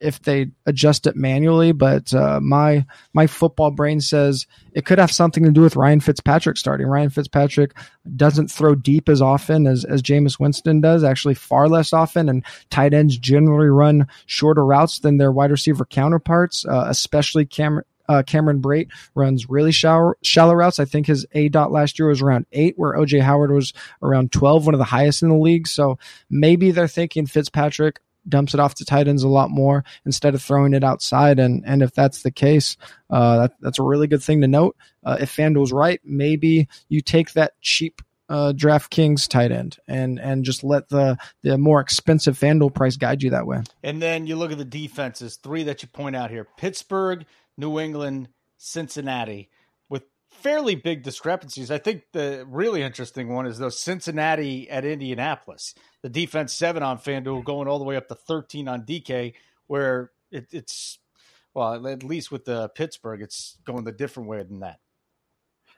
if they adjust it manually, but uh, my my football brain says it could have something to do with Ryan Fitzpatrick starting. Ryan Fitzpatrick doesn't throw deep as often as as Jameis Winston does, actually far less often, and tight ends generally run shorter routes than their wide receiver counterparts, uh, especially Cameron. Uh, Cameron Brate runs really shallow, shallow routes. I think his aDOT last year was around eight, where OJ Howard was around 12, one of the highest in the league. So maybe they're thinking Fitzpatrick dumps it off to tight ends a lot more instead of throwing it outside. And and if that's the case, uh, that, that's a really good thing to note. Uh, if FanDuel's right, maybe you take that cheap uh, DraftKings tight end and and just let the the more expensive FanDuel price guide you that way. And then you look at the defenses, three that you point out here: Pittsburgh, New England, Cincinnati with fairly big discrepancies. I think the really interesting one is those Cincinnati at Indianapolis. The defense seven on FanDuel going all the way up to 13 on DK, where it, it's, well, at least with the Pittsburgh, it's going the different way than that.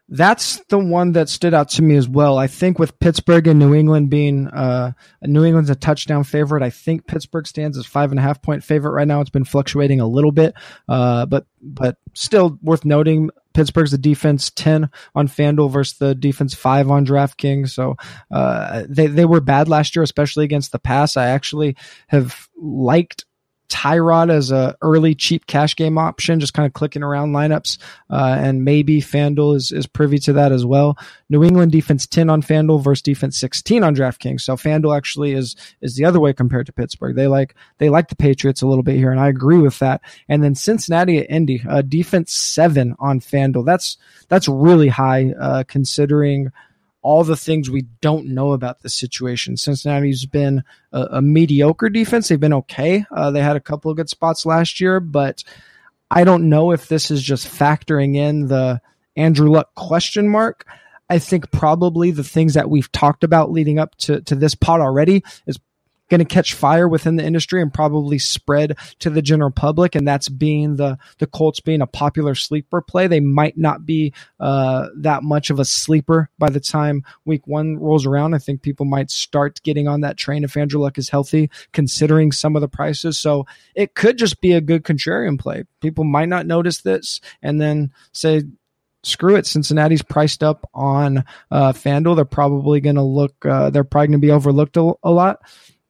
That's the one that stood out to me as well. I think with Pittsburgh and New England being uh, New England's a touchdown favorite. I think Pittsburgh stands as five and a half point favorite right now. It's been fluctuating a little bit, uh, but but still worth noting. Pittsburgh's the defense 10 on FanDuel versus the defense 5 on DraftKings. So uh, they, they were bad last year, especially against the pass. I actually have liked Tyrod as a early cheap cash game option, just kind of clicking around lineups, uh, and maybe FanDuel is, is privy to that as well. New England defense 10 on FanDuel versus defense 16 on DraftKings. So FanDuel actually is is the other way compared to Pittsburgh. They like they like the Patriots a little bit here, and I agree with that. And then Cincinnati at Indy, uh, defense seven on FanDuel. That's that's really high uh, considering all the things we don't know about the situation. Cincinnati's been a, a mediocre defense. They've been okay. Uh, they had a couple of good spots last year, but I don't know if this is just factoring in the Andrew Luck question mark. I think probably the things that we've talked about leading up to, to this pot already is going to catch fire within the industry and probably spread to the general public. And that's being the the Colts being a popular sleeper play. They might not be uh, that much of a sleeper by the time Week One rolls around. I think people might start getting on that train if Andrew Luck is healthy, considering some of the prices. So it could just be a good contrarian play. People might not notice this and then say screw it. Cincinnati's priced up on uh, FanDuel. They're probably going to look. Uh, they're probably going to be overlooked a, a, lot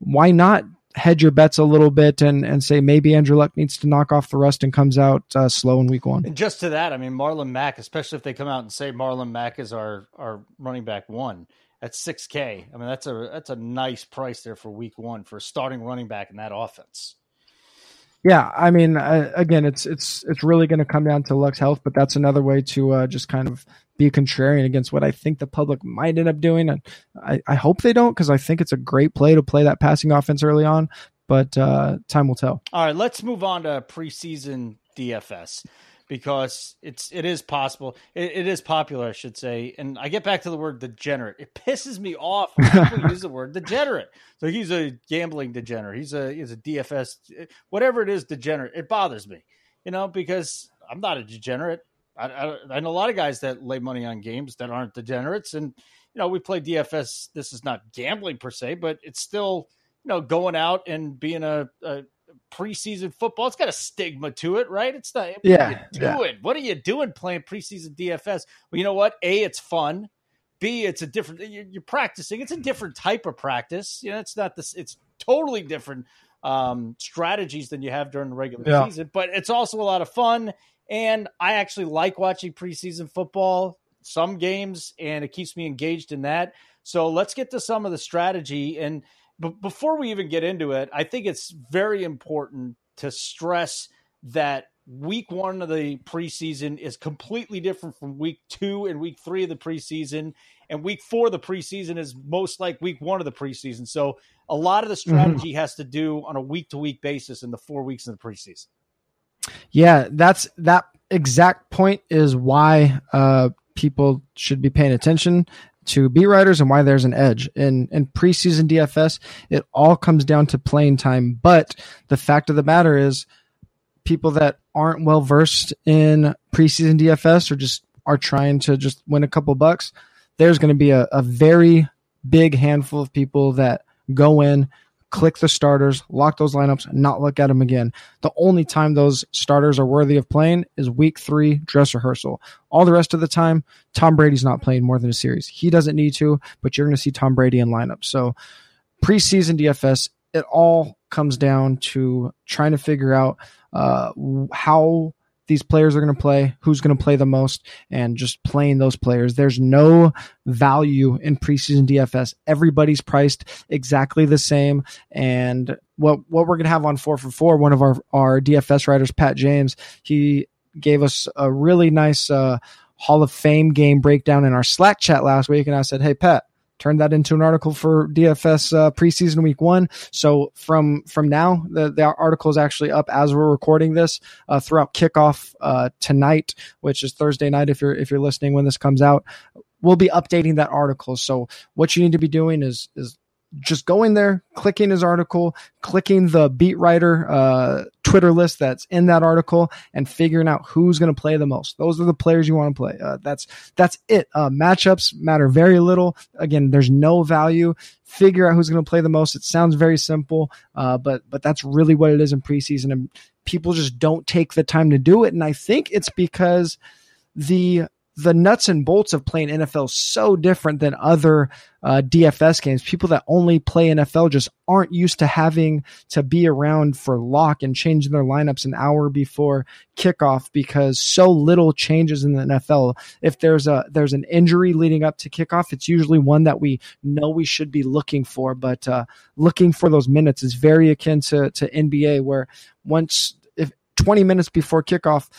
why not hedge your bets a little bit and, and say maybe Andrew Luck needs to knock off the rust and comes out uh, slow in week one. And just to that, I mean, Marlon Mack, especially if they come out and say Marlon Mack is our, our running back one at 6K. I mean, that's a, that's a nice price there for week one for starting running back in that offense. Yeah, I mean, uh, again, it's it's it's really going to come down to Luck's health, but that's another way to uh, just kind of be contrarian against what I think the public might end up doing. And I, I hope they don't because I think it's a great play to play that passing offense early on. But uh, time will tell. All right, let's move on to preseason DFS because it's it is possible it, it is popular i should say and i get back to the word degenerate it pisses me off when people (laughs) use the word degenerate so he's a gambling degenerate he's a he's a dfs whatever it is degenerate it bothers me you know because i'm not a degenerate I, I, I know a lot of guys that lay money on games that aren't degenerates and you know we play dfs this is not gambling per se but it's still you know going out and being a, a preseason football. It's got a stigma to it, right? It's not. Yeah. What are you doing? Yeah. What are you doing playing preseason DFS? Well, you know what? A, it's fun. B, it's a different. You're, you're practicing. It's a different type of practice. You know, it's not this. It's totally different um, strategies than you have during the regular yeah. season. But it's also a lot of fun, and I actually like watching preseason football. Some games, and it keeps me engaged in that. So let's get to some of the strategy and but before we even get into it, I think it's very important to stress that week one of the preseason is completely different from week two and week three of the preseason. And week four of the preseason is most like week one of the preseason. So a lot of the mm-hmm. strategy mm-hmm. has to do on a week to week basis in the four weeks of the preseason. Yeah, that's that exact point is why uh, people should be paying attention to beat writers and why there's an edge in in preseason DFS. It all comes down to playing time, but the fact of the matter is, people that aren't well versed in preseason DFS or just are trying to just win a couple bucks, there's going to be a, a very big handful of people that go in, click the starters, lock those lineups, not look at them again. The only time those starters are worthy of playing is week three dress rehearsal. All the rest of the time, Tom Brady's not playing more than a series. He doesn't need to, but you're going to see Tom Brady in lineups. So preseason DFS, it all comes down to trying to figure out uh, how these players are going to play, who's going to play the most, and just playing those players. There's no value in preseason DFS. Everybody's priced exactly the same. And what what we're going to have on four for four, one of our our DFS writers, Pat James, he gave us a really nice uh, Hall of Fame game breakdown in our Slack chat last week, and I said, "Hey, Pat." Turned that into an article for DFS uh, preseason week one. So from from now, the, the article is actually up as we're recording this uh, throughout kickoff uh, tonight, which is Thursday night. If you're if you're listening when this comes out, we'll be updating that article. So what you need to be doing is is just going there, clicking his article, clicking the beat writer uh, Twitter list that's in that article, and figuring out who's going to play the most. Those are the players you want to play. Uh, that's that's it. Uh, matchups matter very little. Again, there's no value. Figure out who's going to play the most. It sounds very simple, uh, but but that's really what it is in preseason, and people just don't take the time to do it. And I think it's because the the nuts and bolts of playing NFL so different than other uh, DFS games. People that only play NFL just aren't used to having to be around for lock and changing their lineups an hour before kickoff because so little changes in the NFL. If there's a there's an injury leading up to kickoff, it's usually one that we know we should be looking for. But uh, looking for those minutes is very akin to to NBA, where once if 20 minutes before kickoff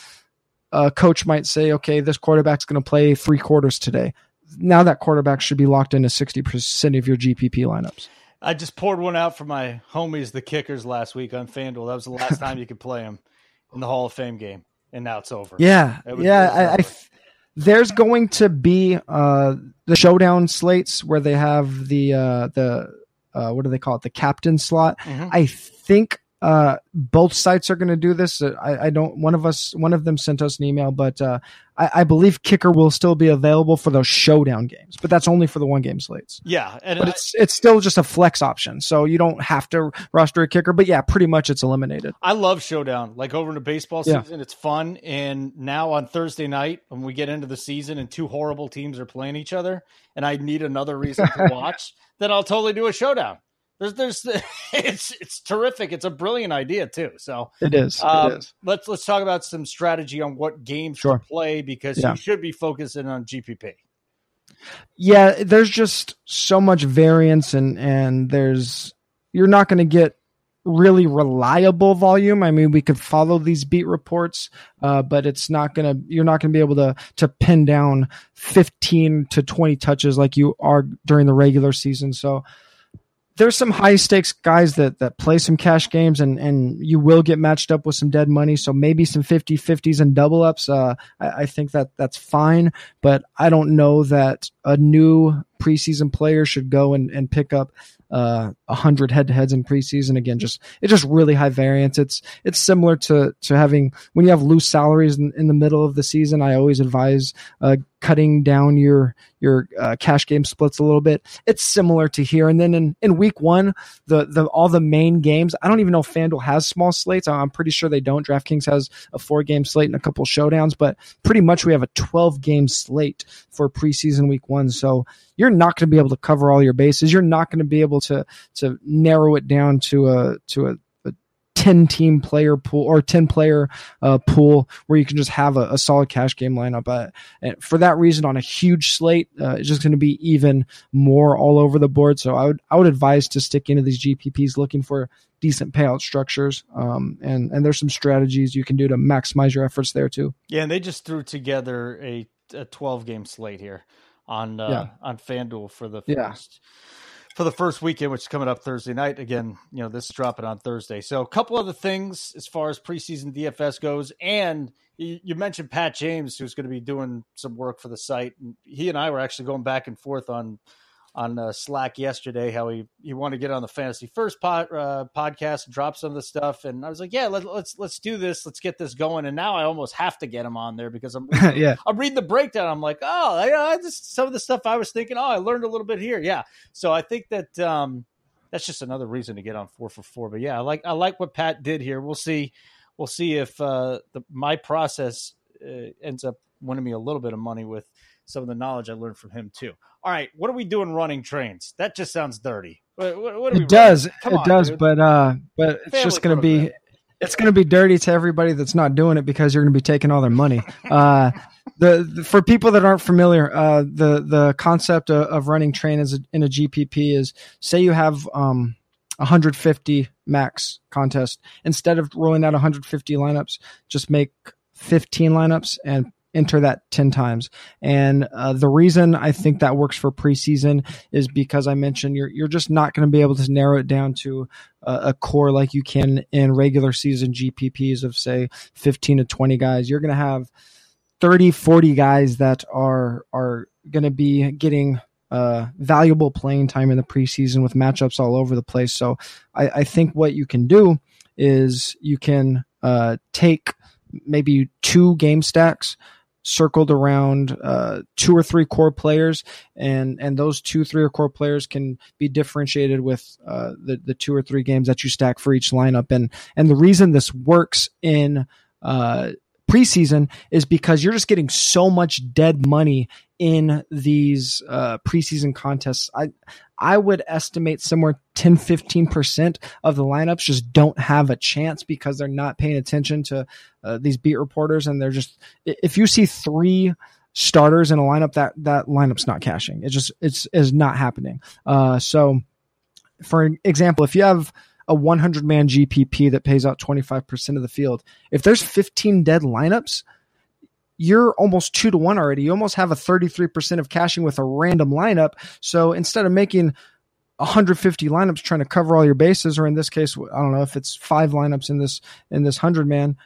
a coach might say, okay, this quarterback's going to play three quarters today. Now that quarterback should be locked into 60% of your GPP lineups. I just poured one out for my homies, the kickers, last week on FanDuel. That was the last time you could play them in the Hall of Fame game, and now it's over. Yeah, yeah. I, I, there's going to be uh, the showdown slates where they have the uh, the uh, what do they call it? The captain slot. Mm-hmm. I think uh, both sites are going to do this. Uh, I, I, don't. One of us, one of them sent us an email, but uh, I, I, believe Kicker will still be available for those showdown games, but that's only for the one game slates. Yeah, but I, it's it's still just a flex option, so you don't have to roster a kicker. But yeah, pretty much it's eliminated. I love showdown. Like over in the baseball season, yeah. it's fun. And now on Thursday night, when we get into the season and two horrible teams are playing each other, and I need another reason to (laughs) watch, then I'll totally do a showdown. There's, there's, (laughs) it's, it's terrific. It's a brilliant idea too. So it is. Um, it is. Let's let's talk about some strategy on what games sure. to play because yeah. you should be focusing on GPP. Yeah, there's just so much variance, and and there's you're not going to get really reliable volume. I mean, we could follow these beat reports, uh, but it's not gonna. You're not gonna be able to to pin down 15 to 20 touches like you are during the regular season. So there's some high stakes guys that that play some cash games and and you will get matched up with some dead money. So maybe some 50 50s and double ups uh, I, I, think that that's fine. But i don't know that a new preseason player should go and, and pick up uh, 100 head-to-heads in preseason. Again just it's just really high variance. It's it's similar to to having when you have loose salaries in, in the middle of the season i always advise uh, cutting down your your uh, cash game splits a little bit. It's similar to here. And then in, in week one the the all the main games i don't even know if fanduel has small slates. I'm pretty sure they don't. Draftkings has a four game slate and a couple showdowns but pretty much we have a 12 game slate for preseason week one. So you're not going to be able to cover all your bases. You're not going to be able to to narrow it down to a to a 10 team player pool or 10 player uh, pool where you can just have a, a solid cash game lineup. Uh, and for that reason, on a huge slate, uh, it's just going to be even more all over the board. So I would I would advise to stick into these GPPs looking for decent payout structures. Um, and and there's some strategies you can do to maximize your efforts there too. Yeah, and they just threw together a, a 12 game slate here on uh, yeah. on FanDuel for the first for the first weekend, which is coming up Thursday night. Again, you know, this is dropping on Thursday. So a couple other things as far as preseason DFS goes. And you, mentioned Pat James, who's going to be doing some work for the site. He and I were actually going back and forth on on uh, Slack yesterday how he he wanted to get on the Fantasy First pod, uh, podcast and drop some of the stuff, and I was like, yeah, let, us let's, let's do this, let's get this going. And now I almost have to get him on there because I'm (laughs) yeah I'm reading the breakdown. I'm like, oh, I, I just some of the stuff I was thinking. Oh, I learned a little bit here. Yeah, so I think that um, that's just another reason to get on four for four. But yeah, I like I like what Pat did here. We'll see we'll see if uh, the, my process uh, ends up winning me a little bit of money with some of the knowledge I learned from him too. All right, what are we doing running trains? That just sounds dirty. What, what, what it does, it on, does, dude. but uh, but it's Family just going to be it's going to be dirty to everybody that's not doing it because you're going to be taking all their money. (laughs) Uh, the, the, for people that aren't familiar, uh, the the concept of, of running train as a, in a GPP is say you have um 150 max contest instead of rolling out 150 lineups, just make 15 lineups and enter that 10 times. And uh, the reason I think that works for preseason is because I mentioned you're, you're just not going to be able to narrow it down to a, a core like you can in regular season GPPs of, say, 15 to 20 guys. You're going to have 30, 40 guys that are, are going to be getting uh, valuable playing time in the preseason with matchups all over the place. So I, I think what you can do is you can uh, take maybe two game stacks circled around uh, two or three core players, and and those two, three or core players can be differentiated with uh, the the two or three games that you stack for each lineup. And and the reason this works in uh, preseason is because you're just getting so much dead money in these uh, preseason contests. I I would estimate somewhere 10 15% of the lineups just don't have a chance because they're not paying attention to uh, these beat reporters and they're just if you see three starters in a lineup that that lineup's not cashing. It just it's is not happening. Uh, so for example, if you have a 100 man GPP that pays out 25% of the field, if there's 15 dead lineups, you're almost two to one already. You almost have a 33% of cashing with a random lineup. So instead of making 150 lineups trying to cover all your bases, or in this case, I don't know if it's five lineups in this in this hundred man,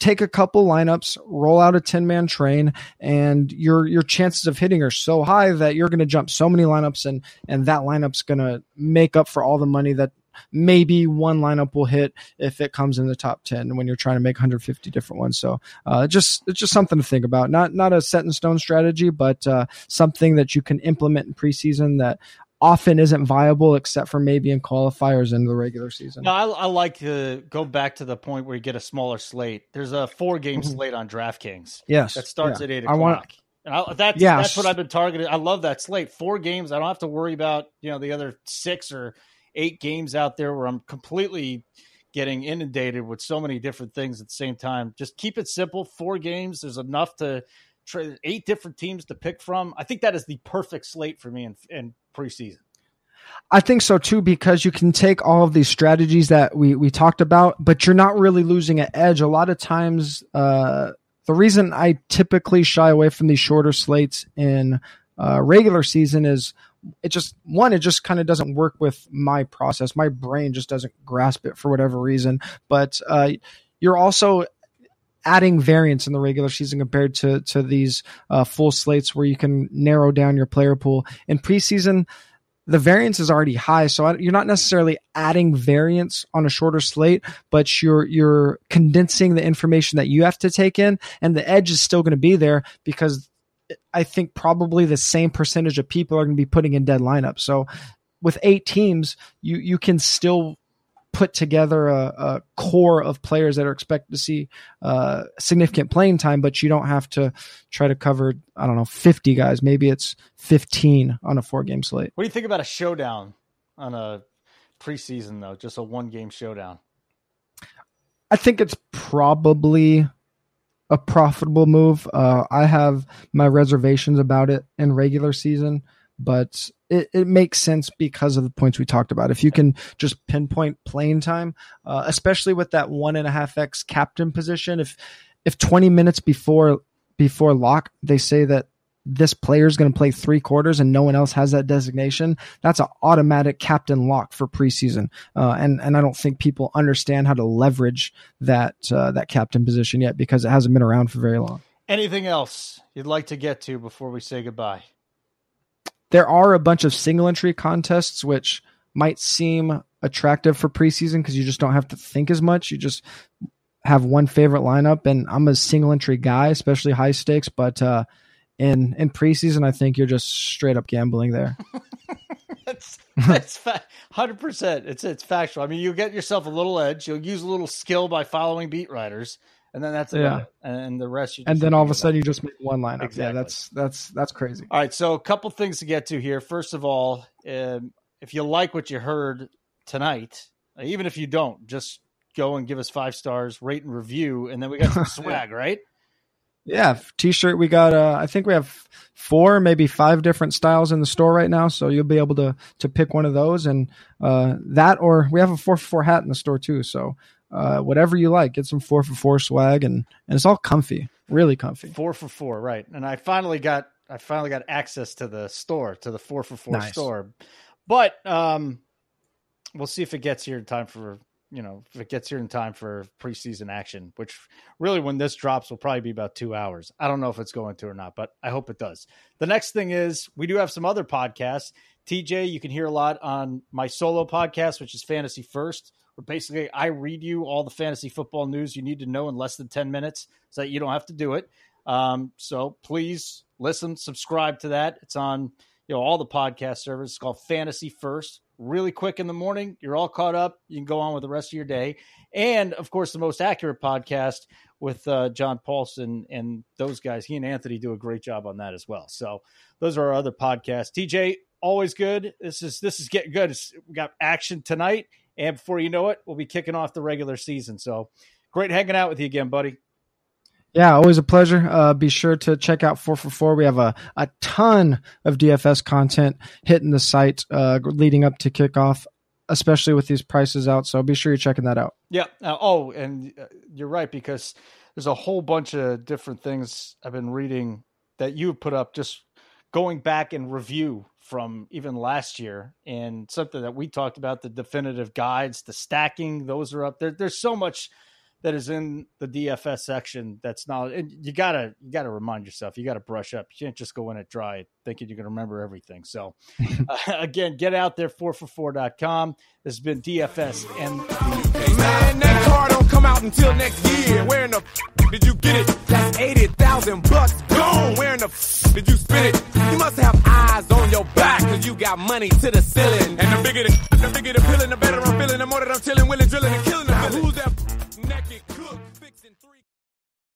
take a couple lineups, roll out a 10 man train, and your your chances of hitting are so high that you're going to jump so many lineups, and and that lineup's going to make up for all the money that maybe one lineup will hit if it comes in the top 10 when you're trying to make 150 different ones. So uh, just it's just something to think about. Not not a set in stone strategy, but uh, something that you can implement in preseason that often isn't viable except for maybe in qualifiers in the regular season. No, I, I, like to go back to the point where you get a smaller slate. There's a four game mm-hmm. slate on DraftKings. Yes, that starts yeah. at eight o'clock. I want. And I, that's yes. that's what I've been targeting. I love that slate. Four games. I don't have to worry about you know the other six or eight games out there where I'm completely getting inundated with so many different things at the same time. Just keep it simple. Four games. There's enough to eight different teams to pick from. I think that is the perfect slate for me in, in preseason. I think so too, because you can take all of these strategies that we, we talked about, but you're not really losing an edge. A lot of times, uh, the reason I typically shy away from these shorter slates in uh, regular season is it just one it just kind of doesn't work with my process. My brain just doesn't grasp it for whatever reason. But uh, you're also adding variance in the regular season compared to to these uh, full slates where you can narrow down your player pool. In preseason the variance is already high so you're not necessarily adding variance on a shorter slate but you're you're condensing the information that you have to take in and the edge is still going to be there because I think probably the same percentage of people are going to be putting in dead lineups. So with eight teams, you you can still put together a, a core of players that are expected to see uh, significant playing time, but you don't have to try to cover I don't know fifty guys. Maybe it's fifteen on a four game slate. What do you think about a showdown on a preseason though? Just a one game showdown. I think it's probably a profitable move. Uh, I have my reservations about it in regular season, but it, it makes sense because of the points we talked about. If you can just pinpoint playing time, uh, especially with that one and a half x captain position, if if 20 minutes before before lock they say that this player is going to play three quarters and no one else has that designation, that's an automatic captain lock for preseason. Uh, and and I don't think people understand how to leverage that uh, that captain position yet because it hasn't been around for very long. Anything else you'd like to get to before we say goodbye? There are a bunch of single entry contests which might seem attractive for preseason because you just don't have to think as much. You just have one favorite lineup, and I'm a single entry guy, especially high stakes. But uh, in in preseason, I think you're just straight up gambling there. (laughs) that's that's hundred percent. It's it's factual. I mean, you get yourself a little edge. You'll use a little skill by following beat writers, and then that's yeah. It. And the rest, you and then all of a sudden, you just make one lineup. Exactly. Yeah, that's that's that's crazy. All right, so a couple things to get to here. First of all, um, if you like what you heard tonight, even if you don't, just go and give us five stars, rate and review, and then we got some (laughs) swag, right? Yeah, t-shirt. We got. Uh, I think we have four, maybe five different styles in the store right now. So you'll be able to to pick one of those, and uh, that, or we have a four for four hat in the store too. So uh, whatever you like, get some four for four swag, and and it's all comfy, really comfy. Four for four, right? And I finally got I finally got access to the store, to the four for four nice. store, but um, we'll see if it gets here in time for you know, if it gets here in time for preseason action, which really when this drops will probably be about two hours. I don't know if it's going to or not, but I hope it does. The next thing is we do have some other podcasts. TJ, you can hear a lot on my solo podcast, which is Fantasy First, where basically I read you all the fantasy football news you need to know in less than 10 minutes so that you don't have to do it. Um, so please listen, subscribe to that. It's on you know all the podcast servers. It's called Fantasy First really quick in the morning. You're all caught up. You can go on with the rest of your day. And of course, the most accurate podcast with uh, John Paulsen and those guys. He and Anthony do a great job on that as well. So those are our other podcasts. TJ, always good. This is this is getting good. It's, we got action tonight, and before you know it, we'll be kicking off the regular season. So great hanging out with you again, buddy. Yeah, always a pleasure. Uh, be sure to check out 4 for 4. We have a, a ton of DFS content hitting the site uh, leading up to kickoff, especially with these prices out. So be sure you're checking that out. Yeah. Uh, oh, and uh, you're right, because there's a whole bunch of different things I've been reading that you put up just going back and review from even last year and something that we talked about the definitive guides, the stacking, those are up there. There's so much that is in the DFS section that's not and you gotta you gotta remind yourself you gotta brush up. You can't just go in it dry thinking you're gonna remember everything. So (laughs) uh, again get out there 4for4.com this has been DFS and man that car don't come out until next year. Where in the f- did you get it? That's 80,000 bucks gone. Where in the f- did you spend it? You must have eyes on your back cause you got money to the ceiling. And the bigger the, the bigger the feeling the better I'm feeling. The more that I'm chilling willing drilling and killing the who's that naked.